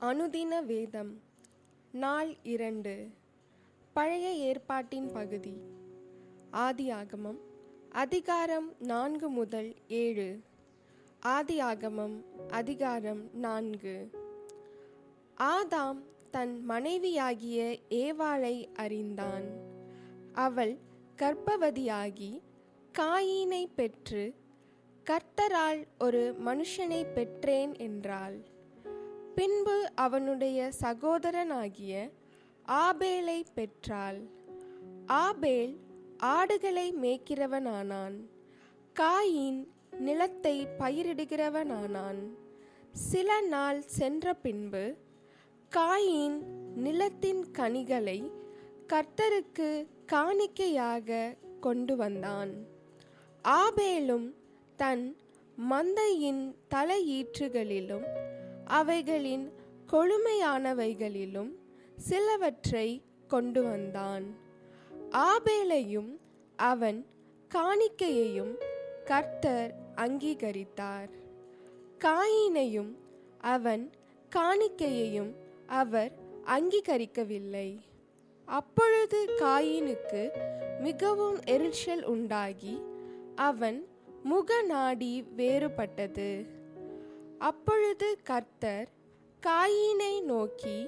அனுதின வேதம் நாள் இரண்டு. பழைய ஏற்பாட்டின் பகுதி. ஆதியாகமம் அதிகாரம் நான்கு முதல் ஏழு. ஆதியாகமம் அதிகாரம் நான்கு. ஆதாம் தன் மனைவியாகிய ஏவாளை அறிந்தான். அவள் கர்ப்பவதியாகி காயினை பெற்று கர்த்தரால் ஒரு மனுஷனை பெற்றேன் என்றாள். பின்பு அவனுடைய சகோதரனாகிய ஆபேலை பெற்றாள். ஆபேல் ஆடுகளை மேய்க்கிறவனானான். காயின் நிலத்தை பயிரிடுகிறவனானான். சில நாள் சென்ற பின்பு காயின் நிலத்தின் கனிகளை கர்த்தருக்கு காணிக்கையாக கொண்டு வந்தான். ஆபேலும் தன் மந்தையின் தலையீற்றுகளிலும் அவைகளின் கொழுமையானவைகளிலும் சிலவற்றை கொண்டு வந்தான் ஆபேலையும் அவன் காணிக்கையையும் கர்த்தர் அங்கீகரித்தார். காயினையும் அவன் காணிக்கையையும் அவர் அங்கீகரிக்கவில்லை. அப்பொழுது காயினுக்கு மிகவும் எரிச்சல் உண்டாகி அவன் முகநாடி வேறுபட்டது. அப்பொழுது கர்த்தர் காயினை நோக்கி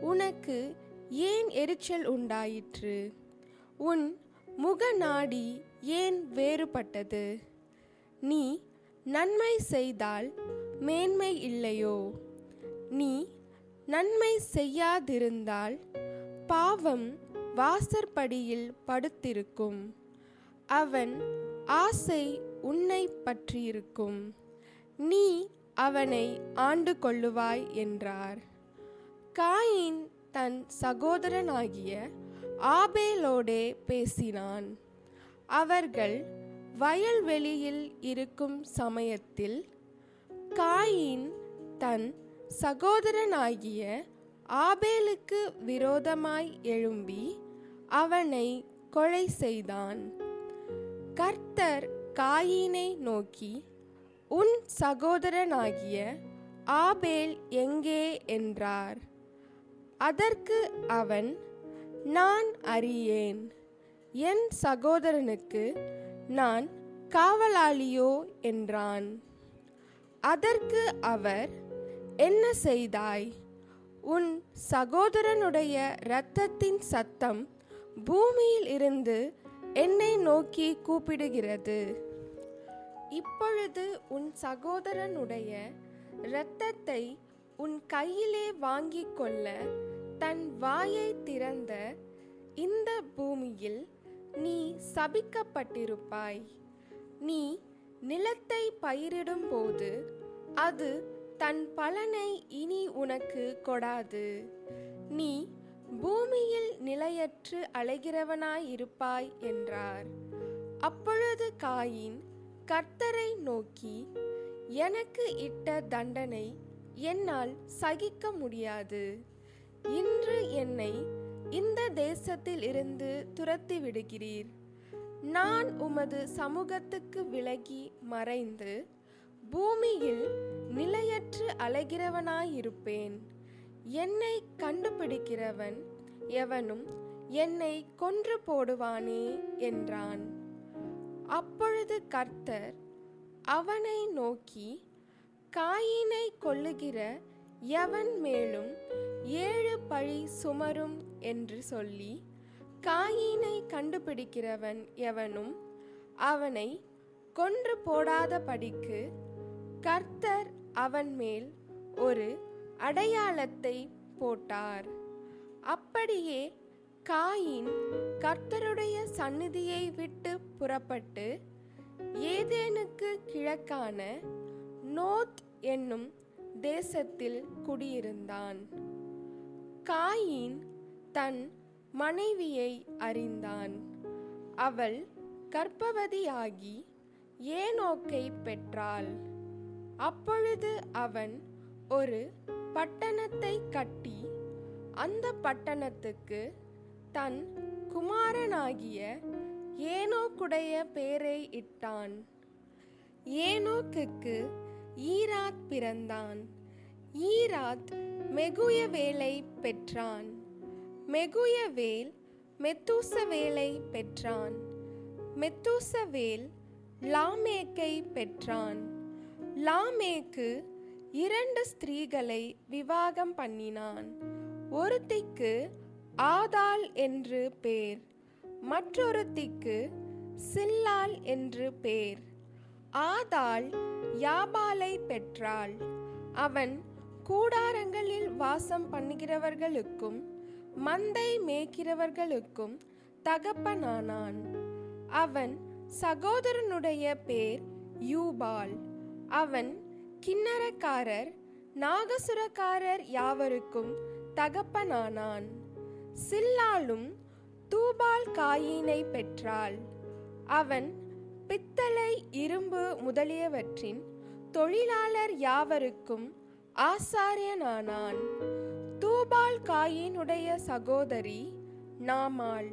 உனக்கு ஏன் எரிச்சல் உண்டாயிற்று? உன் முகநாடி ஏன் வேறுபட்டது? நீ நன்மை செய்தால் மேன்மை இல்லையோ? நீ நன்மை செய்யாதிருந்தால் பாவம் வாசற்படியில் படுத்திருக்கும். அவன் ஆசை உன்னை பற்றியிருக்கும். நீ அவனை ஆண்டு கொள்ளுவாய் என்றார். காயின் தன் சகோதரனாகிய ஆபேலோடே பேசினான். அவர்கள் வயல்வெளியில் இருக்கும் சமயத்தில் காயின் தன் சகோதரனாகிய ஆபேலுக்கு விரோதமாய் எழும்பி அவனை கொலை செய்தான். கர்த்தர் காயினை நோக்கி உன் சகோதரனாகிய ஆபேல் எங்கே என்றார். அதற்கு அவன் நான் அறியேன். என் சகோதரனுக்கு நான் காவலாளியோ என்றான். அதற்கு அவர் என்ன செய்தாய்? உன் சகோதரனுடைய இரத்தத்தின் சத்தம் பூமியில் இருந்து என்னை நோக்கி கூப்பிடுகிறது. இப்பொழுது உன் சகோதரனுடைய இரத்தத்தை உன் கையிலே வாங்கிக் கொள்ள தன் வாயை திறந்த இந்த பூமியில் நீ சபிக்கப்பட்டிருப்பாய். நீ நிலத்தை பயிரிடும்போது அது தன் பலனை இனி உனக்கு கொடாது. நீ பூமியில் நிலையற்று அலைகிறவனாயிருப்பாய் என்றார். அப்பொழுது காயின் கர்த்தரை நோக்கி எனக்கு இட்ட தண்டனை என்னால் சகிக்க முடியாது. இன்று என்னை இந்த தேசத்தில் இருந்து துரத்தி விடுகிறீர். நான் உமது சமூகத்துக்கு விலகி மறைந்து பூமியில் நிலையற்று அலைகிறவனாயிருப்பேன். என்னை கண்டுபிடிக்கிறவன் எவனும் என்னை கொன்று போடுவானே என்றான். அப்பொழுது கர்த்தர் அவனை நோக்கி காயினை கொல்லுகிற எவன் மேலும் ஏழு பழி சுமரும்? என்று சொல்லி காயினை கண்டுபிடிக்கிறவன் எவனும் அவனை கொன்று போடாத படிக்கு கர்த்தர் அவன் மேல் ஒரு அடையாளத்தை போட்டார். அப்படியே காயின் கர்த்தருடைய சந்நிதியை விட்டு புறப்பட்டு ஏதேனுக்கு கிழக்கான நோத் என்னும் தேசத்தில் குடியிருந்தான். காயின் தன் மனைவியை அறிந்தான். அவள் கர்ப்பவதியாகி ஏனோக்கை பெற்றாள். அப்பொழுது அவன் ஒரு பட்டணத்தை கட்டி அந்த பட்டணத்துக்கு தன் குமாரனாகிய ஏனோக்குடைய பேரை இட்டான். ஏனோக்குக்கு ஈராத் பிறந்தான். ஈராத் மெகுயவேலை பெற்றான். மெகுயவேல் மெத்தூசவேலை பெற்றான். மெத்தூசவேல் லாமேக்கை பெற்றான். லாமேக்கு இரண்டு ஸ்திரீகளை விவாகம் பண்ணினான். ஒருத்திக்கு ஆதாள் என்று பேர். மற்றொருத்திக்கு சில்லாள் என்று பேர். ஆதாள் யாபாலை பெற்றாள். அவன் கூடாரங்களில் வாசம் பண்ணுகிறவர்களுக்கும் மந்தை மேய்க்கிறவர்களுக்கும் தகப்பனானான். அவன் சகோதரனுடைய பேர் யூபால். அவன் கிண்ணறக்காரர் நாகசுரக்காரர் யாவருக்கும் தகப்பனானான். சில்லாலும் தூபால் காயினை பெற்றாள். அவன் பித்தளை இரும்பு முதலியவற்றின் தொழிலாளர் யாவருக்கும் ஆசாரியனானான். தூபால் காயினுடைய சகோதரி நாமாள்.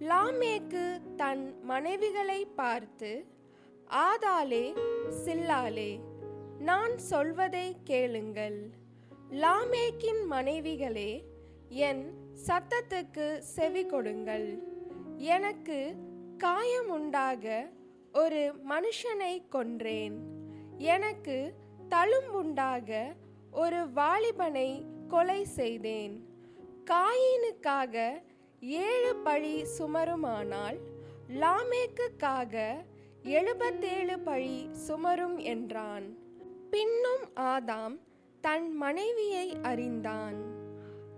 லாமேக்கு தன் மனைவிகளை பார்த்து ஆதாலே சில்லாலே நான் சொல்வதை கேளுங்கள். லாமேக்கின் மனைவிகளே என் சத்தத்துக்கு செவி கொடுங்கள். எனக்கு காயம் உண்டாக ஒரு மனுஷனை கொன்றேன். எனக்கு தழும்புண்டாக ஒரு வாலிபனை கொலை செய்தேன். காயினுக்காக ஏழு பழி சுமருமானால் லாமேக்குக்காக எழுபத்தேழு பழி சுமரும் என்றான். பின்னும் ஆதாம் தன் மனைவியை அறிந்தான்.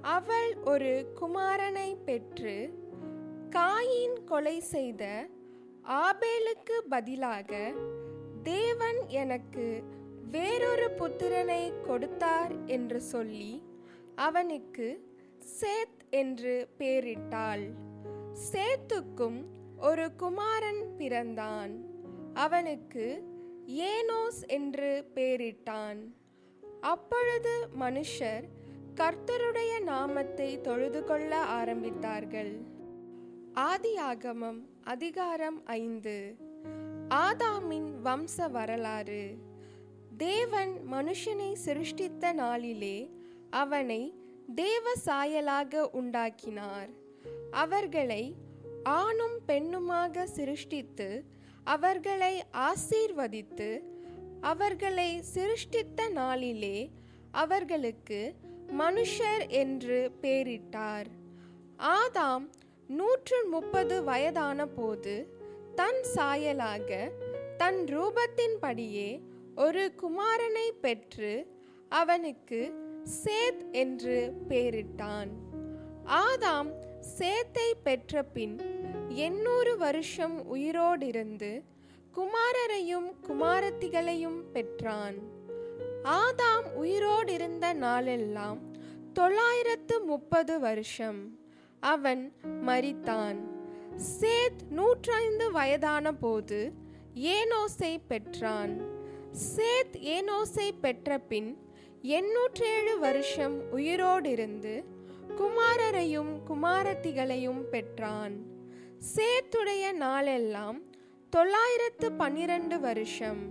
அவள் ஒரு குமாரனை பெற்று காயின் கொலை செய்த ஆபேலுக்கு பதிலாக தேவன் எனக்கு வேறொரு புத்திரனை கொடுத்தார் என்று சொல்லி அவனுக்கு சேத் என்று பெயரிட்டாள் சேத்துக்கும் ஒரு குமாரன் பிறந்தான். அவனுக்கு ஏனோஸ் என்று பெயரிட்டான் அப்பொழுது மனுஷர் கர்த்தருடைய நாமத்தை தொழுது கொள்ள ஆரம்பித்தார்கள். ஆதியாகமம் அதிகாரம் ஐந்து. ஆதாமின் வம்ச வரலாறு. தேவன் மனுஷனை சிருஷ்டித்த நாளிலே அவனை தேவ சாயலாக உண்டாக்கினார். அவர்களை ஆணும் பெண்ணுமாக சிருஷ்டித்து அவர்களை ஆசீர்வதித்து அவர்களை சிருஷ்டித்த நாளிலே அவர்களுக்கு மனுஷர் என்று பெயரிட்டார் ஆதாம் நூற்று முப்பது வயதான போது தன் சாயலாக தன் ரூபத்தின்படியே ஒரு குமாரனை பெற்று அவனுக்கு சேத் என்று பெயரிட்டான் ஆதாம் சேத்தை பெற்ற பின் எண்ணூறு வருஷம் உயிரோடிருந்து குமாரரையும் குமாரத்திகளையும் பெற்றான். ஆதாம் உயிரோடு இருந்த நாளெல்லாம் தொள்ளாயிரத்து முப்பது வருஷம். அவன் மரித்தான். சேத் நூற்றைந்து வயதான போது ஏனோசை பெற்றான். சேத் ஏனோசை பெற்ற பின் எண்ணூற்றேழு வருஷம் உயிரோடிருந்து குமாரரையும் குமாரத்திகளையும் பெற்றான். சேத்துடைய நாளெல்லாம் தொள்ளாயிரத்து பன்னிரண்டு வருஷம்.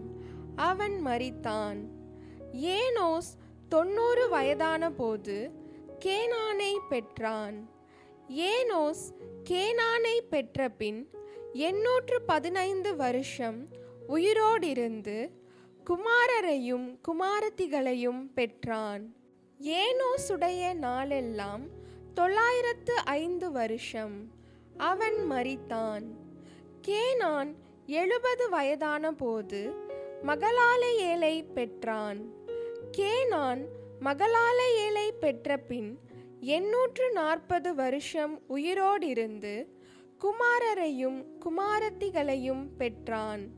அவன் மரித்தான். ஏனோஸ் தொண்ணூறு வயதான போது கேனானை பெற்றான். ஏனோஸ் கேனானை பெற்ற பின் எண்ணூற்று பதினைந்து வருஷம் உயிரோடிருந்து குமாரரையும் குமாரத்திகளையும் பெற்றான். ஏனோசுடைய நாளெல்லாம் தொள்ளாயிரத்து ஐந்து வருஷம். அவன் மறித்தான் கேனான் எழுபது வயதான போது மகளாலையேலை பெற்றான். கேனான் மகளாலையேலை பெற்ற பின் எண்ணூற்று நாற்பது வருஷம் உயிரோடிருந்து குமாரரையும் குமாரத்திகளையும் பெற்றான்.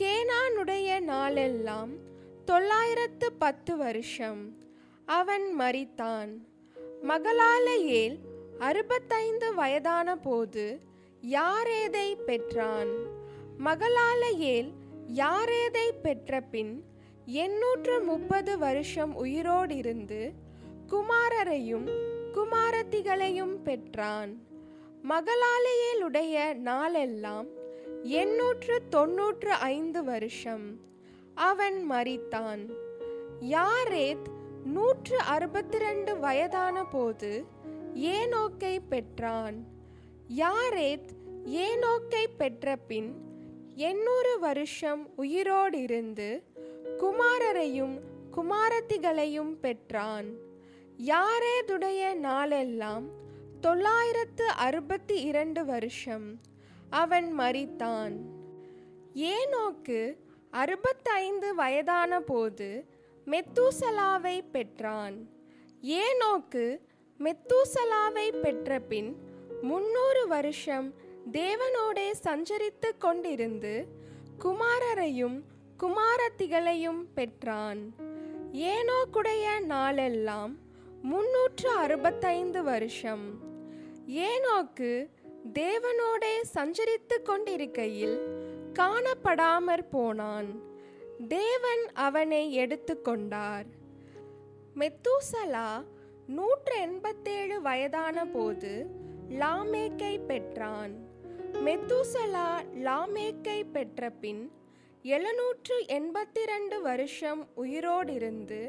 கேனானுடைய நாளெல்லாம் தொள்ளாயிரத்து பத்து வருஷம். அவன் மறித்தான் மகளாலையேல் அறுபத்தைந்து வயதான போது யாரேதை பெற்றான்? மகளாலையேல் யாரேதை பெற்ற பின் எண்ணூற்று முப்பது வருஷம் உயிரோடு இருந்து குமாரரையும் குமாரத்திகளையும் பெற்றான். மகளாலையேலுடைய நாளெல்லாம் எண்ணூற்று தொன்னூற்று ஐந்து வருஷம். அவன் மறித்தான் யாரேத் நூற்று அறுபத்தி ரெண்டு வயதான போது ஏனோக்கை பெற்றான். யாரேத் ஏனோக்கை பெற்ற பின் எண்ணூறு வருஷம் உயிரோடிருந்து குமாரரையும் குமாரத்திகளையும் பெற்றான். யாரேதுடைய நாளெல்லாம் தொள்ளாயிரத்து அறுபத்தி இரண்டு வருஷம். அவன் மறித்தான் ஏனோக்கு அறுபத்தைந்து வயதான போது மெத்தூசலாவை பெற்றான். ஏனோக்கு மெத்தூசலாவை பெற்ற பின் முன்னூறு வருஷம் தேவனோடே சஞ்சரித்து கொண்டிருந்து குமாரரையும் குமாரத்திகளையும் பெற்றான். ஏனோக்குடைய நாளெல்லாம் முன்னூற்று அறுபத்தைந்து வருஷம். ஏனோக்கு தேவனோடே சஞ்சரித்து கொண்டிருக்கையில் காணப்படாமற் போனான். தேவன் அவனை எடுத்துக்கொண்டார் மெத்தூசலா நூற்று எண்பத்தேழு வயதான போது லாமேக்கை பெற்றான். மெத்தூசலா லாமேக்கை பெற்ற பின் எழுநூற்று எண்பத்தி ரெண்டு வருஷம் உயிரோடிருந்து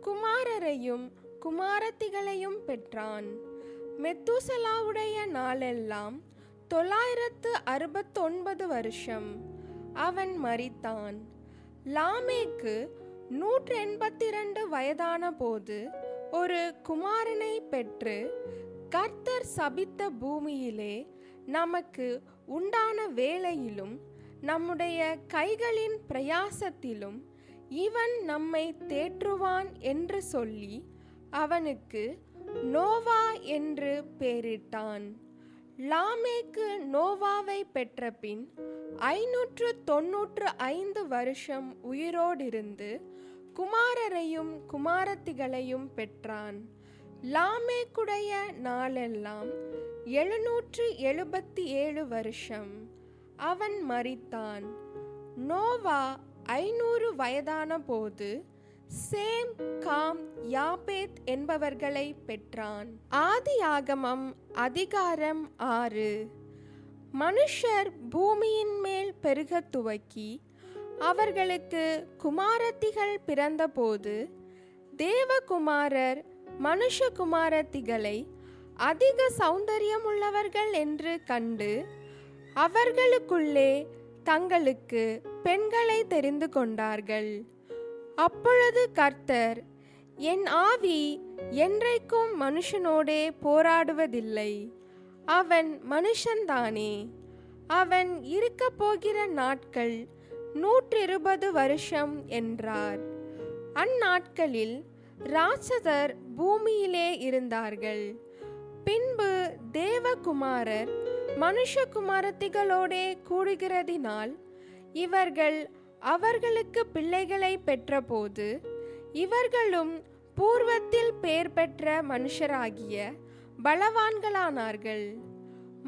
குமாரரையும் குமாரத்திகளையும் பெற்றான். மெத்துசலாவுடைய நாளெல்லாம் தொள்ளாயிரத்து அறுபத்தொன்பது வருஷம். அவன் மறித்தான் லாமேக்கு நூற்று எண்பத்தி ரெண்டு வயதான போது ஒரு குமாரனை பெற்று கர்த்தர் சபித்த பூமியிலே நமக்கு உண்டான வேலையிலும் நம்முடைய கைகளின் பிரயாசத்திலும் இவன் நம்மை தேற்றுவான் என்று சொல்லி அவனுக்கு நோவா என்று பெயரிட்டான் லாமேக்கு நோவாவை பெற்ற பின் ஐநூற்று தொன்னூற்று ஐந்து வருஷம் உயிரோடிருந்து குமாரரையும் குமாரத்திகளையும் பெற்றான். லாமேக்குடைய நாளெல்லாம் எழுநூற்று எழுபத்தி ஏழு வருஷம். அவன் மறித்தான் நோவா ஐநூறு வயதான போது சேம் காம் யாபேத் என்பவர்களை பெற்றான். ஆதியாகமம் அதிகாரம் ஆறு. மனுஷர் பூமியின் மேல் பெருகத் துவக்கி அவர்களுக்கு குமாரத்திகள் பிறந்தபோது தேவகுமாரர் மனுஷகுமாரத்திகளை அதிக சௌந்தரியமுள்ளவர்கள் என்று கண்டு அவர்களுக்குள்ளே தங்களுக்கு பெண்களை தெரிந்து கொண்டார்கள். அப்பொழுது கர்த்தர் என் ஆவி என்றைக்கும் மனுஷனோடே போராடுவதில்லை. அவன் மனுஷன்தானே. அவன் இருக்க போகிற நாட்கள் நூற்றிருபது வருஷம் என்றார். அந்நாட்களில் ராட்சதர் பூமியிலே இருந்தார்கள். பின்பு தேவகுமாரர் மனுஷகுமாரத்திகளோடே கூடுகிறதினால் இவர்கள் அவர்களுக்கு பிள்ளைகளை பெற்றபோது இவர்களும் பூர்வத்தில் பேர் பெற்ற மனுஷராகிய பலவான்களானார்கள்.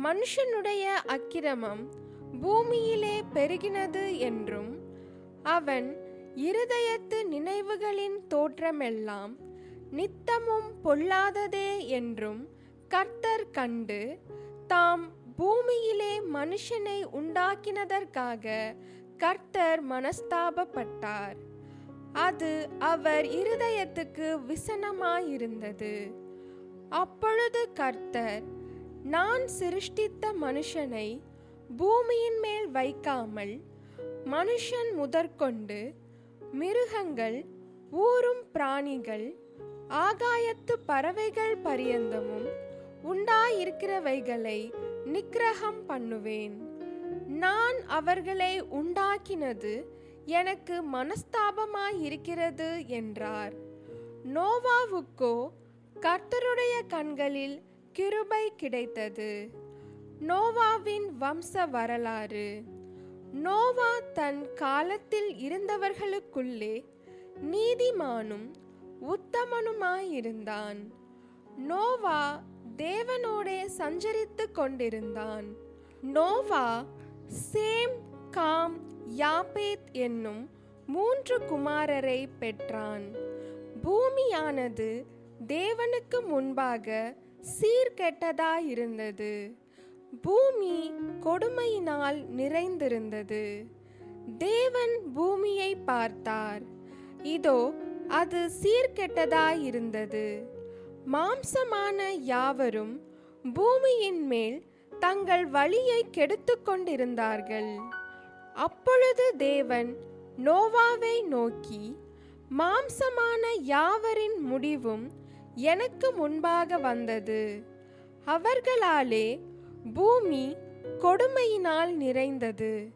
மனுஷனுடைய அக்கிரமம் பூமியிலே பெருகினது என்றும் அவன் இருதயத்து நினைவுகளின் தோற்றமெல்லாம் நித்தமும் பொல்லாததே என்றும் கர்த்தர் கண்டு தாம் பூமியிலே மனுஷனை உண்டாக்கினதற்காக கர்த்தர் மனஸ்தாபப்பட்டார். அது அவர் இருதயத்துக்கு விசனமாயிருந்தது. அப்பொழுது கர்த்தர் நான் சிருஷ்டித்த மனுஷனை பூமியின் மேல் வைக்காமல் மனுஷன் முதற்கொண்டு மிருகங்கள் ஊறும் பிராணிகள் ஆகாயத்து பறவைகள் பரியந்தமும் உண்டாயிருக்கிறவைகளை நிக்கிரகம் பண்ணுவேன். நான் அவர்களை உண்டாக்கினது எனக்கு மனஸ்தாபமாயிருக்கிறது என்றார். நோவாவுக்கோ கர்த்தருடைய கண்களில் கிருபை கிடைத்தது. நோவாவின் வம்ச வரலாறு. நோவா தன் காலத்தில் இருந்தவர்களுக்குள்ளே நீதிமானும் உத்தமனுமாயிருந்தான் நோவா தேவனோடே சஞ்சரித்து கொண்டிருந்தான். நோவா சேம் காம் யாபேத் என்னும் மூன்று குமாரரை பெற்றான். பூமியானது தேவனுக்கு முன்பாக சீர்கெட்டதாயிருந்தது பூமி கொடுமையினால் நிறைந்திருந்தது. தேவன் பூமியை பார்த்தார். இதோ அது சீர்கெட்டதாயிருந்தது மாம்சமான யாவரும் பூமியின் மேல் தங்கள் வழியை கெடுத்துக் கொண்டிருந்தார்கள் அப்பொழுது தேவன் நோவாவை நோக்கி மாம்சமான யாவரின் முடிவும் எனக்கு முன்பாக வந்தது. அவர்களாலே பூமி கொடுமையினால் நிறைந்தது.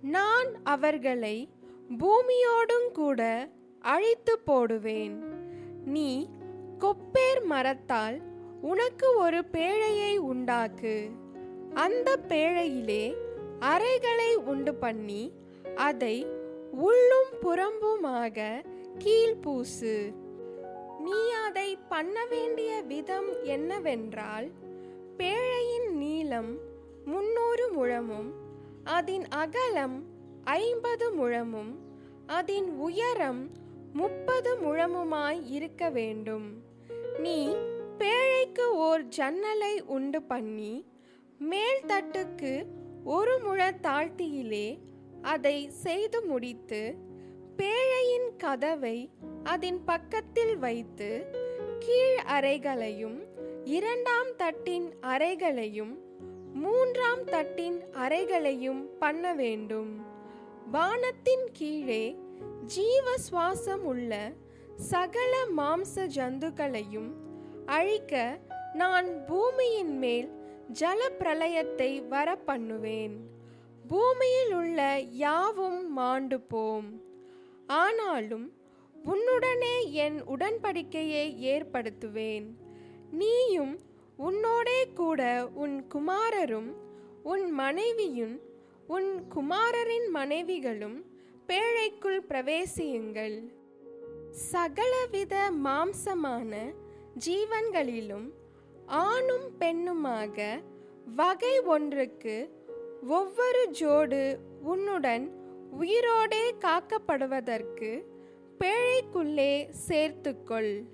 நான் அவர்களை பூமியோடும் கூட அழித்து போடுவேன். நீ கொப்பேர் மரத்தால் உனக்கு ஒரு பேழையை உண்டாக்கு. அந்த பேழையிலே அறைகளை உண்டு பண்ணி அதை உள்ளும் புறம்புமாக கீழ்பூசு நீ அதை பண்ண வேண்டிய விதம் என்னவென்றால் பேழையின் நீளம் முன்னூறு முழமும் அதன் அகலம் ஐம்பது முழமும் அதன் உயரம் முப்பது முழமுமாய் இருக்க வேண்டும். நீ பேழைக்கு ஓர் ஜன்னலை உண்டு பண்ணி மேல் தட்டுக்கு ஒரு முழ தாழ்த்தியிலே அதை செய்து முடித்து பேழையின் கதவை அதன் பக்கத்தில் வைத்து கீழ் அறைகளையும் இரண்டாம் தட்டின் அறைகளையும் மூன்றாம் தட்டின் அறைகளையும் பண்ண வேண்டும். வானத்தின் கீழே ஜீவ சுவாசம் உள்ள சகல மாம்ச ஜந்துக்களையும் அழிக்க நான் பூமியின் மேல் ஜல பிரளயத்தை வர பண்ணுவேன் பூமியில் உள்ள யாவும் மாண்டு போம் ஆனாலும் உன்னுடனே என் உடன்படிக்கையை ஏற்படுத்துவேன். நீயும் உன்னோடே கூட உன் குமாரரும் உன் மனைவியும் உன் குமாரரின் மனைவிகளும் பேழைக்குள் பிரவேசியுங்கள். சகலவித மாம்சமான ஜீவன்களிலும் ஆணும் பெண்ணுமாக வகை ஒன்றுக்கு ஒவ்வொரு ஜோடு உன்னுடன் உயிரோடே காக்கப்படுவதற்கு பேழைக்குள்ளே சேர்த்துக்கொள்.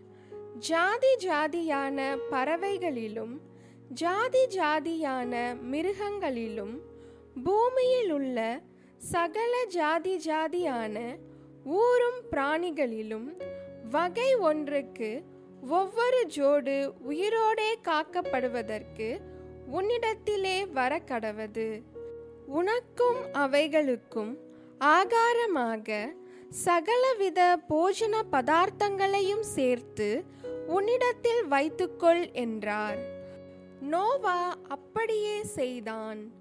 ஜாதி ஜாதியான பறவைகளிலும் ஜாதி ஜாதியான மிருகங்களிலும் பூமியில் உள்ள சகல ஜாதி ஜாதியான ஊரும் பிராணிகளிலும் வகை ஒன்றுக்கு ஒவ்வொரு ஜோடு உயிரோடே காக்கப்படுவதற்கு உன்னிடத்திலே வர கடவது உனக்கும் அவைகளுக்கும் ஆகாரமாக சகலவித போஜன பதார்த்தங்களையும் சேர்த்து உன்னிடத்தில் வைத்துக்கொள் என்றார். நோவா அப்படியே செய்தான்.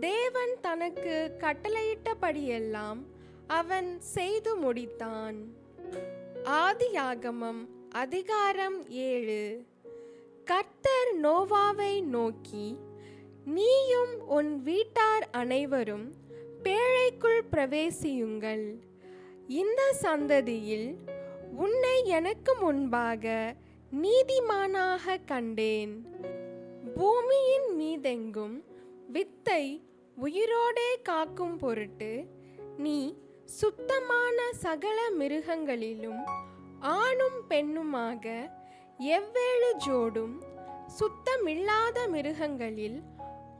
தேவன் தனக்கு கட்டளையிட்டபடியெல்லாம் அவன் செய்து முடித்தான். ஆதியாகமம் அதிகாரம் ஏழு. கர்த்தர் நோவாவை நோக்கி நீயும் உன் வீட்டார் அனைவரும் பேழைக்குள் பிரவேசியுங்கள். இந்த சந்ததியில் உன்னை எனக்கு முன்பாக நீதிமானாக கண்டேன். பூமியின் மீதெங்கும் வித்தை உயிரோடே காக்கும் பொருட்டு நீ சுத்தமான சகல மிருகங்களிலும் ஆணும் பெண்ணுமாக எவ்வேழு ஜோடும் சுத்தமில்லாத மிருகங்களில்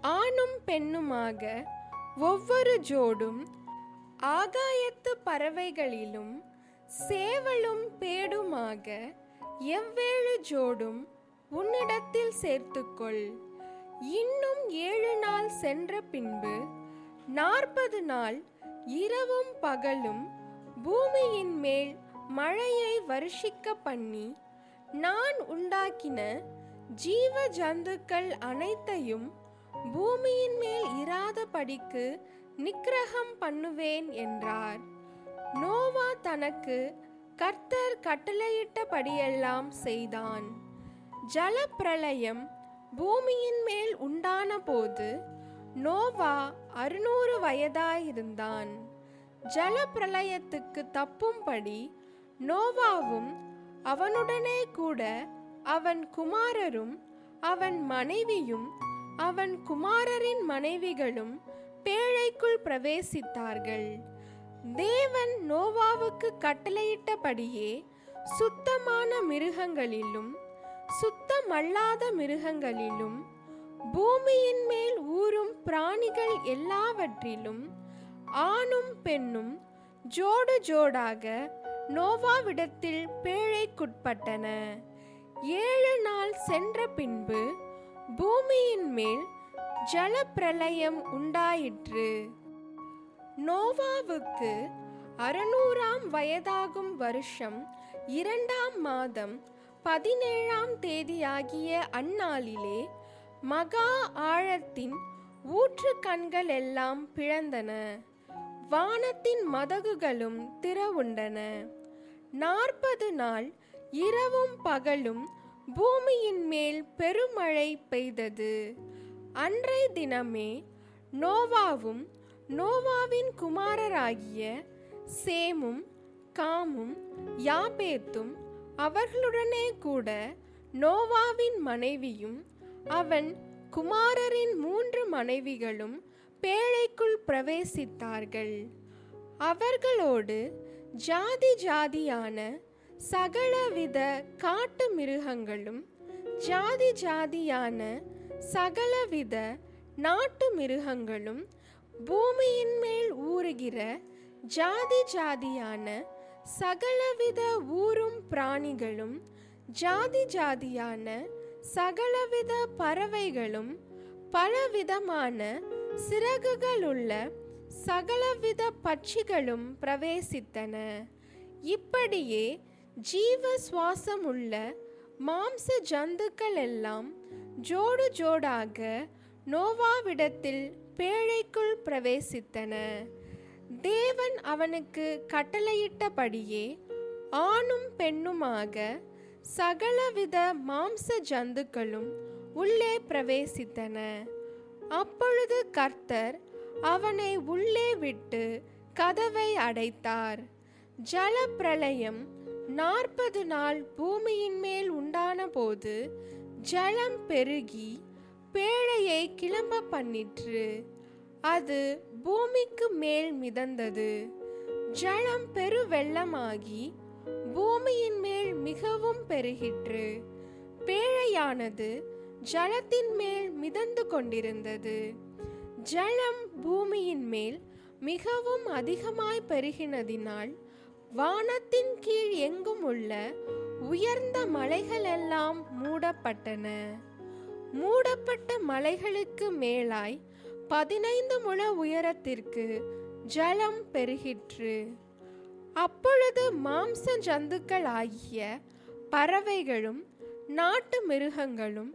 ஆணும் பெண்ணுமாக ஒவ்வொரு ஜோடும் ஆகாயத்து பறவைகளிலும் சேவலும் பேடுமாக எவ்வேழு ஜோடும் உன்னிடத்தில் சேர்த்துக்கொள். இன்னும் ஏழு நாள் சென்ற பின்பு நாற்பது நாள் இரவும் பகலும் பூமியின் மேல் மழையை வருஷிக்க பண்ணி நான் உண்டாக்கின ஜீவ ஜந்துக்கள் அனைத்தையும் பூமியின் மேல் இராதபடிக்கு நிக்கிரகம் பண்ணுவேன் என்றார். நோவா தனக்கு கர்த்தர் கட்டளையிட்டபடியெல்லாம் செய்தான். ஜலப்பிரளயம் பூமியின் மேல் உண்டான போது நோவா அறுநூறு வயதாயிருந்தான். ஜலப்பிரளயத்துக்கு தப்பும்படி நோவாவும் அவனுடனே கூட அவன் குமாரரும் அவன் மனைவியும் அவன் குமாரரின் மனைவிகளும் பேழைக்குள் பிரவேசித்தார்கள். தேவன் நோவாவுக்கு கட்டளையிட்டபடியே சுத்தமான மிருகங்களிலும் சுத்தமல்லாத மிருகங்களிலும் பூமியின் மேல் ஊறும் பிராணிகள் எல்லாவற்றிலும் ஆணும் பெண்ணும் ஜோடு ஜோடாக நோவாவிடத்தில் பேழைக்குட்பட்டன. ஏழு நாள் சென்ற பின்பு பூமியின் மேல் ஜலப்பிரளயம் உண்டாயிற்று. நோவாவுக்கு அறுநூறாம் வயதாகும் வருஷம் இரண்டாம் மாதம் பதினேழாம் தேதியாகிய அந்நாளிலே மகா ஆழத்தின் ஊற்று கண்கள் எல்லாம் பிளந்தன. வானத்தின் மதகுகளும் திறவுண்டன. நாற்பது நாள் இரவும் பகலும் பூமியின் மேல் பெருமழை பெய்தது. அன்றைய தினமே நோவாவும் நோவாவின் குமாரராகிய சேமும் காமும் யாபேத்தும் அவர்களுடனே கூட நோவாவின் மனைவியும் அவன் குமாரரின் மூன்று மனைவிகளும் பேழைக்குள் பிரவேசித்தார்கள். அவர்களோடு ஜாதி ஜாதியான சகலவித காட்டு மிருகங்களும் ஜாதி ஜாதியான சகலவித நாட்டு மிருகங்களும் பூமியின் மேல் ஊறுகிற ஜாதி ஜாதியான சகலவித ஊறும் பிராணிகளும் ஜாதி ஜாதியான சகலவித பறவைகளும் பலவிதமான சிறகுகளுள்ள சகலவித பட்சிகளும் பிரவேசித்தன. இப்படியே ஜீவ சுவாசமுள்ள மாம்ச ஜந்துக்கள் எல்லாம் ஜோடு ஜோடாக நோவாவிடத்தில் பேழைக்குள் பிரவேசித்தன. தேவன் அவனுக்கு கட்டளையிட்டபடியே ஆணும் பெண்ணுமாக சகலவித மாம்ச ஜந்துக்களும் உள்ளே பிரவேசித்தன. அப்பொழுது கர்த்தர் அவனை உள்ளே விட்டு கதவை அடைத்தார். ஜலப்பிரளயம் நாற்பது நாள் பூமியின் மேல் உண்டான போது ஜலம் பெருகி பேழையை கிளம்ப பண்ணிற்று. அது பூமிக்கு மேல் மிதந்தது. ஜலம் பெருவெள்ளமாகி பூமியின் மேல் மிகவும் பெருகிற்று. பேழையானது ஜலத்தின் மேல் மிதந்து கொண்டிருந்தது. ஜலம் பூமியின் மேல் மிகவும் அதிகமாய் பெருகினதினால் வானத்தின் கீழ் எங்கும் உள்ள உயர்ந்த மலைகளெல்லாம் மூடப்பட்டன. மூடப்பட்ட மலைகளுக்கு மேலாய் பதினைந்து முழ உயரத்திற்கு ஜலம் பெருகிற்று. அப்பொழுது மாம்ச ஜந்துக்கள் ஆகிய பறவைகளும் நாட்டு மிருகங்களும்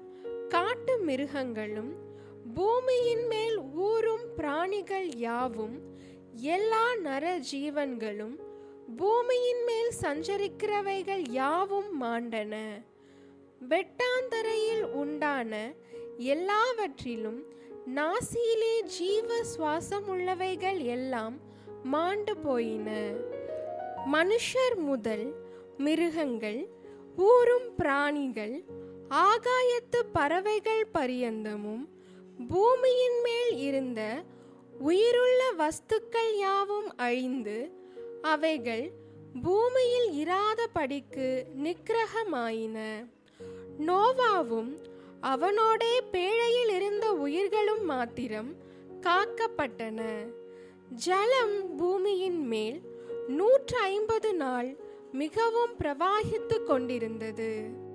காட்டு மிருகங்களும் பூமியின் மேல் ஊறும் பிராணிகள் யாவும் எல்லா நர ஜீவன்களும் பூமியின் மேல் சஞ்சரிக்கிறவைகள் யாவும் மாண்டன. வெட்டாந்தரையில் உண்டான எல்லாவற்றிலும் நாசியிலே ஜீவ சுவாசம் உள்ளவைகள் எல்லாம் மாண்டு போயின. மனுஷர் முதல் மிருகங்கள் ஊரும் பிராணிகள் ஆகாயத்து பறவைகள் பரியந்தமும் பூமியின் மேல் இருந்த உயிருள்ள வஸ்துக்கள் யாவும் அழிந்து அவைகள் பூமியில் இராதபடிக்கு நிக்கிரகமாயின. நோவாவும் அவனோடே பேழையில் இருந்த உயிர்களும் மாத்திரம் காக்கப்பட்டன. ஜலம் பூமியின் மேல் நூற்று ஐம்பது நாள் மிகவும் பிரவாகித்து கொண்டிருந்தது.